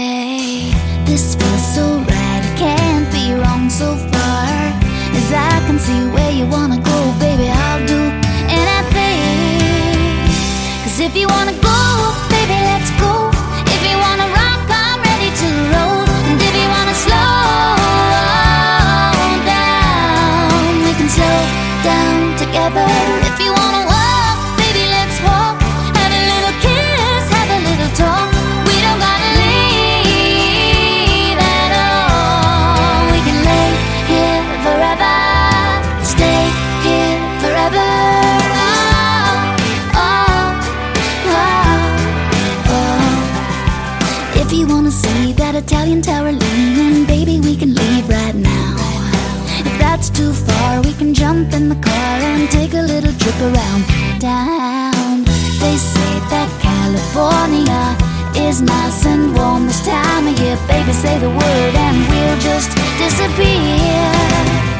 away. This feels so right, it can't be wrong so far. As I can see where you wanna go, baby, I'll do anything. Cause if you wanna go, baby, let's go. If you wanna rock, I'm ready to roll. And if you wanna slow down, we can slow down together. If you wanna you wanna see that Italian tower leaning, baby, we can leave right now. If that's too far, we can jump in the car and take a little trip around town. They say that California is nice and warm this time of year. Baby, say the word and we'll just disappear.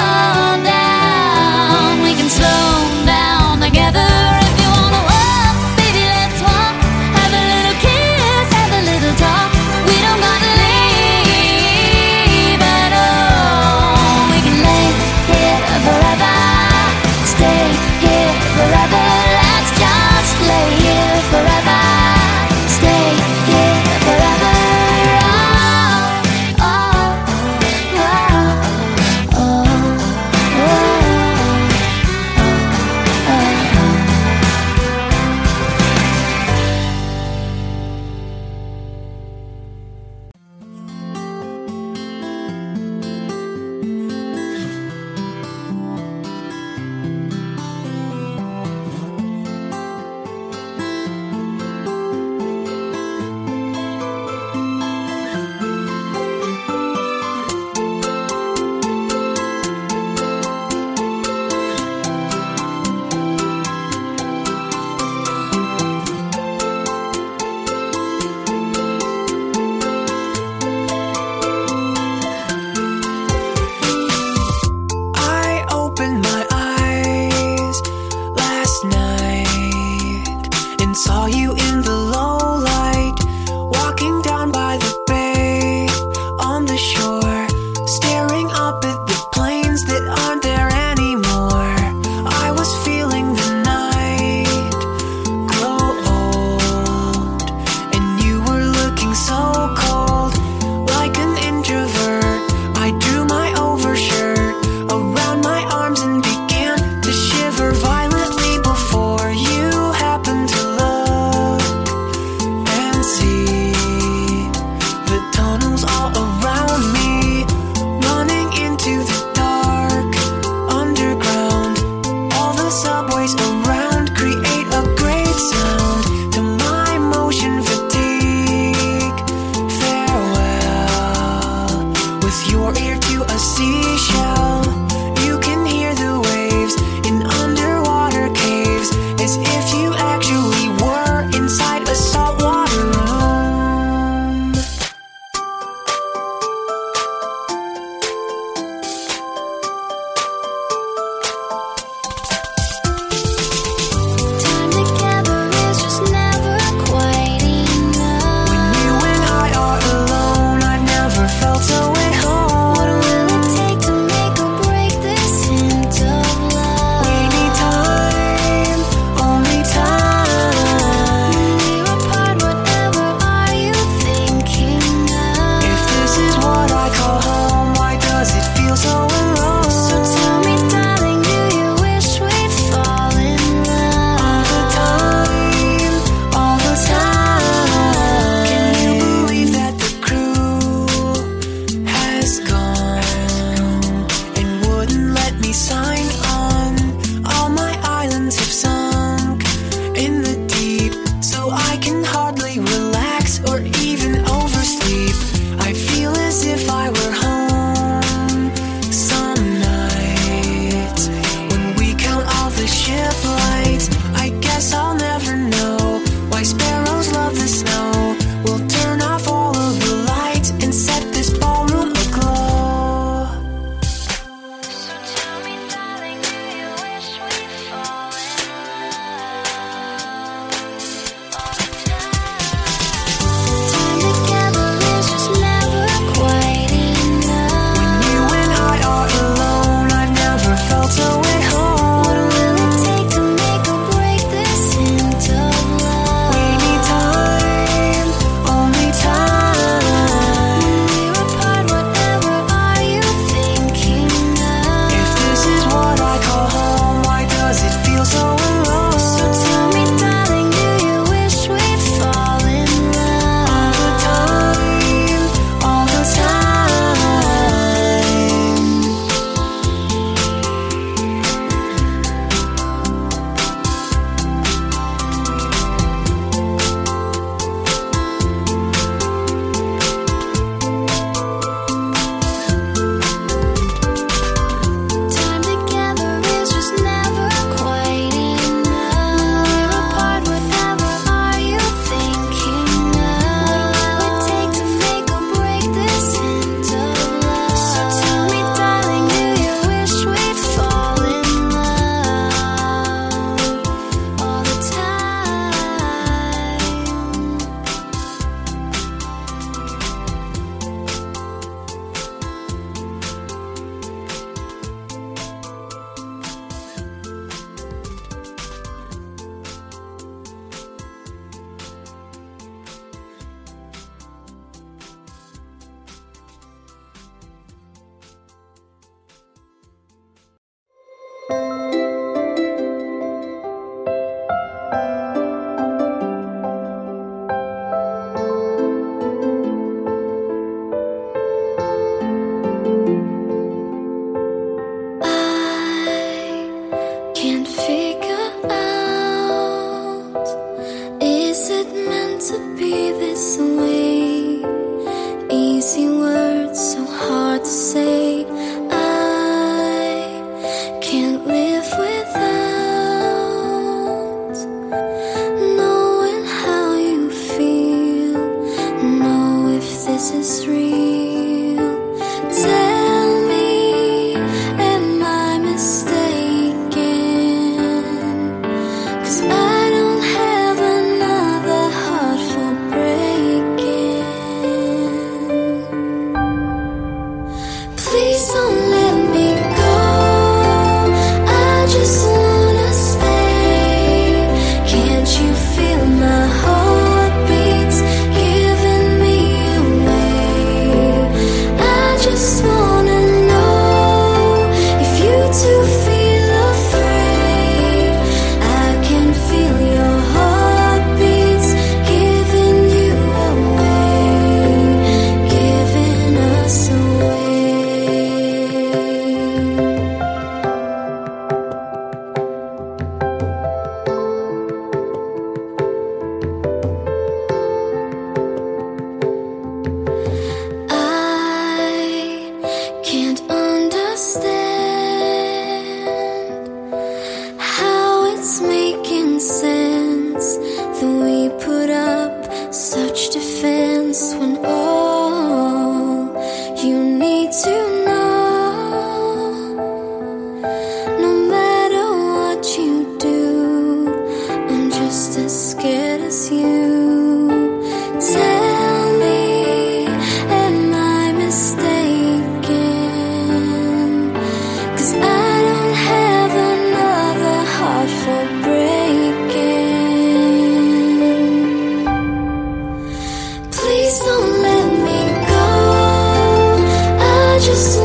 just